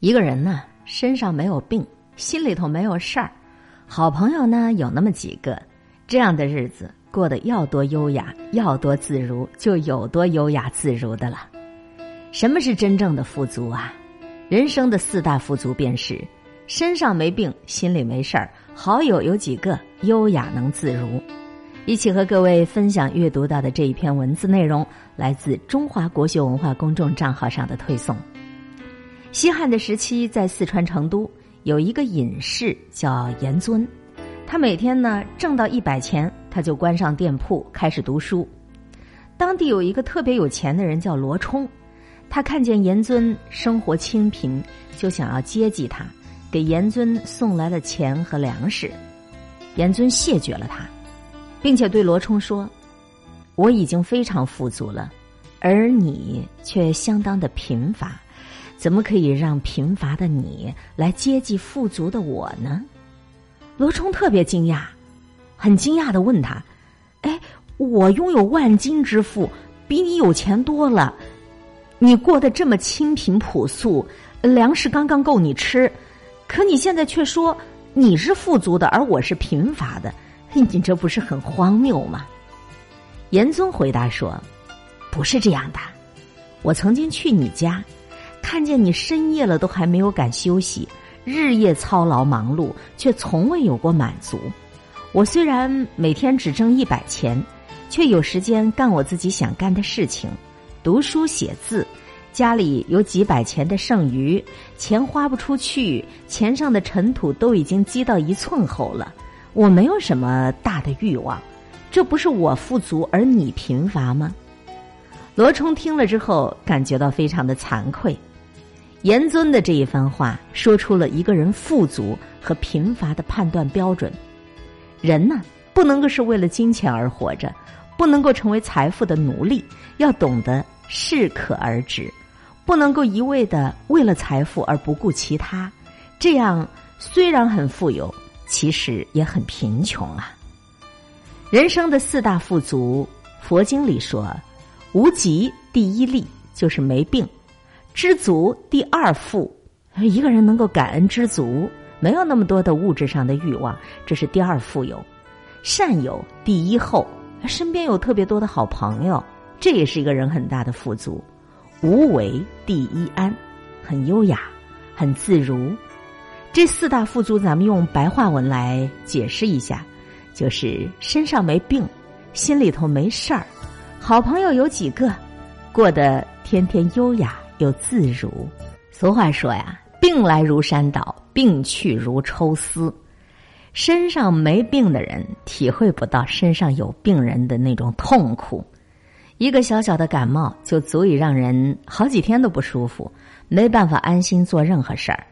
一个人呢，身上没有病，心里头没有事儿，好朋友呢有那么几个，这样的日子过得要多优雅，要多自如，就有多优雅自如的了。什么是真正的富足啊？人生的四大富足便是：身上没病，心里没事儿，好友有几个，优雅能自如。一起和各位分享阅读到的这一篇文字内容，来自中华国学文化公众账号上的推送。西汉的时期，在四川成都有一个隐士叫严尊，他每天呢挣到一百钱，他就关上店铺开始读书。当地有一个特别有钱的人叫罗冲，他看见严尊生活清贫，就想要接济他，给严尊送来了钱和粮食。严尊谢绝了他，并且对罗冲说：“我已经非常富足了，而你却相当的贫乏。”怎么可以让贫乏的你来接济富足的我呢？罗冲特别惊讶，很惊讶的问他：“哎，我拥有万金之富，比你有钱多了，你过得这么清贫朴素，粮食刚刚够你吃，可你现在却说你是富足的，而我是贫乏的，你这不是很荒谬吗？”严宗回答说：“不是这样的，我曾经去你家。”看见你深夜了都还没有敢休息，日夜操劳忙碌，却从未有过满足。我虽然每天只挣一百钱，却有时间干我自己想干的事情，读书写字。家里有几百钱的剩余，钱花不出去，钱上的尘土都已经积到一寸厚了。我没有什么大的欲望，这不是我富足而你贫乏吗？罗冲听了之后，感觉到非常的惭愧。严尊的这一番话，说出了一个人富足和贫乏的判断标准。人呢，不能够是为了金钱而活着，不能够成为财富的奴隶，要懂得适可而止，不能够一味的为了财富而不顾其他。这样虽然很富有，其实也很贫穷啊。人生的四大富足，佛经里说，无疾第一利就是没病。知足第二富，一个人能够感恩知足，没有那么多的物质上的欲望，这是第二富有。善友第一厚，身边有特别多的好朋友，这也是一个人很大的富足。无为第一安，很优雅，很自如。这四大富足，咱们用白话文来解释一下，就是身上没病，心里头没事儿，好朋友有几个，过得天天优雅。又自如。俗话说呀，“病来如山倒，病去如抽丝。”身上没病的人体会不到身上有病人的那种痛苦。一个小小的感冒就足以让人好几天都不舒服，没办法安心做任何事儿。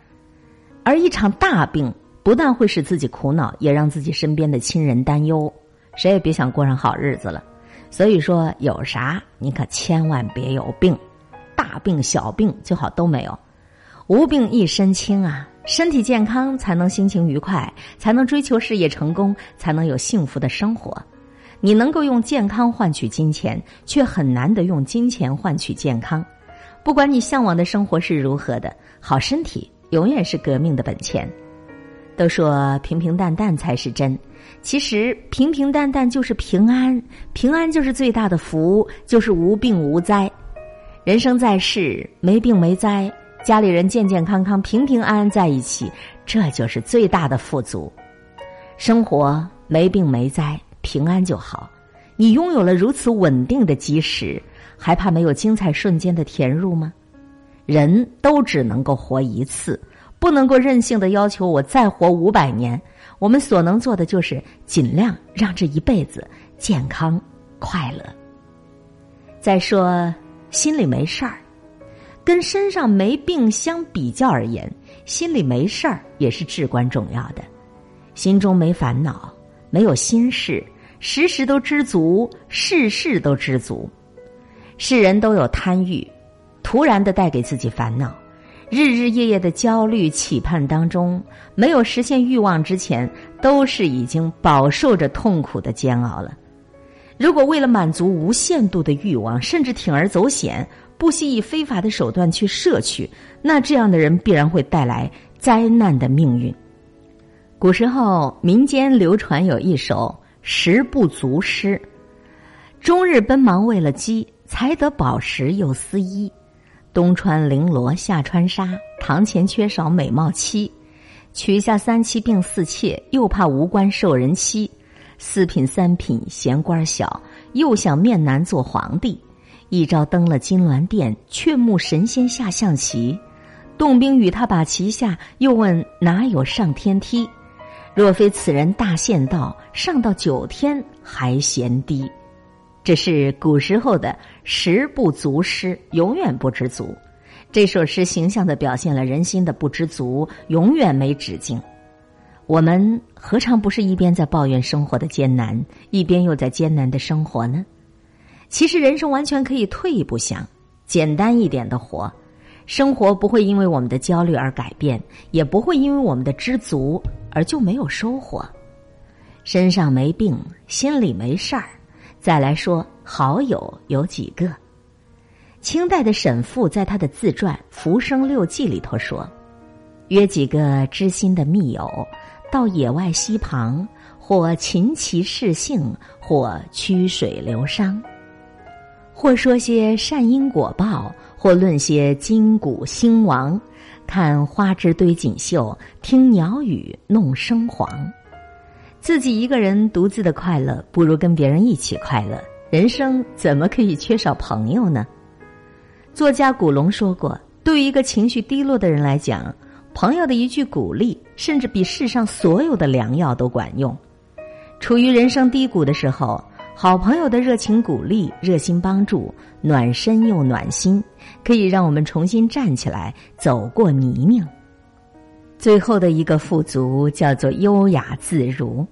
而一场大病不但会使自己苦恼，也让自己身边的亲人担忧，谁也别想过上好日子了。所以说，有啥你可千万别有病。大病小病最好都没有，无病一身轻啊！身体健康才能心情愉快，才能追求事业成功，才能有幸福的生活。你能够用健康换取金钱，却很难得用金钱换取健康。不管你向往的生活是如何的，好身体永远是革命的本钱。都说平平淡淡才是真，其实平平淡淡就是平安，平安就是最大的福，就是无病无灾。人生在世，没病没灾，家里人健健康康、平平安安在一起，这就是最大的富足。生活没病没灾，平安就好。你拥有了如此稳定的基石，还怕没有精彩瞬间的填入吗？人都只能够活一次，不能够任性的要求我再活五百年。我们所能做的就是尽量让这一辈子健康快乐。再说。心里没事儿，跟身上没病相比较而言，心里没事儿也是至关重要的。心中没烦恼，没有心事，时时都知足，事事都知足。世人都有贪欲，突然的带给自己烦恼，日日夜夜的焦虑期盼当中，没有实现欲望之前，都是已经饱受着痛苦的煎熬了。如果为了满足无限度的欲望，甚至铤而走险，不惜以非法的手段去摄取，那这样的人必然会带来灾难的命运。古时候民间流传有一首食不足诗：终日奔忙为了饥，才得饱食又思衣。冬穿绫罗夏穿纱，堂前缺少美貌妻。娶下三妻并四妾，又怕无官受人欺。四品三品嫌官小，又想面南做皇帝。一朝登了金銮殿，却慕神仙下象棋。洞宾与他把旗下，又问哪有上天梯？若非此人大限到，上到九天还嫌低。这是古时候的食不足诗，永远不知足。这首诗形象的表现了人心的不知足，永远没止境。我们何尝不是一边在抱怨生活的艰难，一边又在艰难的生活呢？其实人生完全可以退一步想，简单一点的活，生活不会因为我们的焦虑而改变，也不会因为我们的知足而就没有收获。身上没病，心里没事儿。再来说，好友有几个？清代的沈复在他的自传《浮生六记》里头说：“约几个知心的密友，到野外溪旁，或琴棋试兴，或曲水流觞，或说些善因果报，或论些今古兴亡，看花枝堆锦绣，听鸟语弄声黄。自己一个人独自的快乐，不如跟别人一起快乐。人生怎么可以缺少朋友呢？”作家古龙说过：“对于一个情绪低落的人来讲，朋友的一句鼓励，甚至比世上所有的良药都管用。处于人生低谷的时候，好朋友的热情鼓励、热心帮助，暖身又暖心，可以让我们重新站起来，走过泥泞。最后的一个富足叫做优雅自如。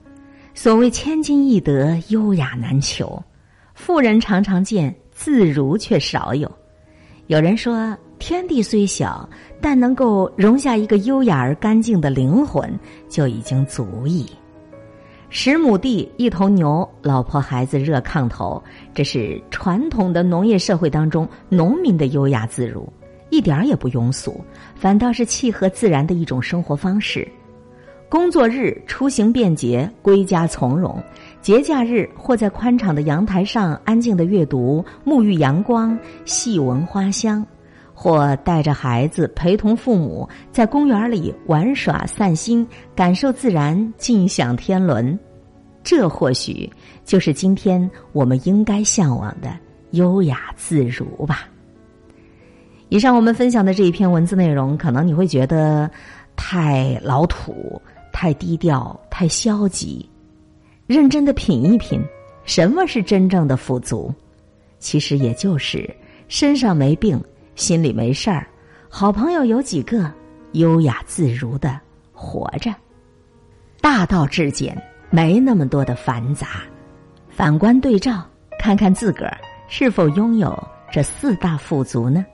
所谓千金易得，优雅难求。富人常常见，自如却少有。”有人说，天地虽小，但能够容下一个优雅而干净的灵魂，就已经足矣。十亩地，一头牛，老婆孩子热炕头，这是传统的农业社会当中农民的优雅自如，一点儿也不庸俗，反倒是契合自然的一种生活方式。工作日出行便捷，归家从容。节假日，或在宽敞的阳台上安静的阅读，沐浴阳光，细闻花香；或带着孩子陪同父母在公园里玩耍散心，感受自然，尽享天伦。这或许就是今天我们应该向往的优雅自如吧。以上我们分享的这一篇文字内容，可能你会觉得太老土、太低调、太消极。认真的品一品，什么是真正的富足？其实也就是身上没病，心里没事儿，好朋友有几个，优雅自如的活着。大道至简，没那么多的繁杂。反观对照，看看自个儿是否拥有这四大富足呢？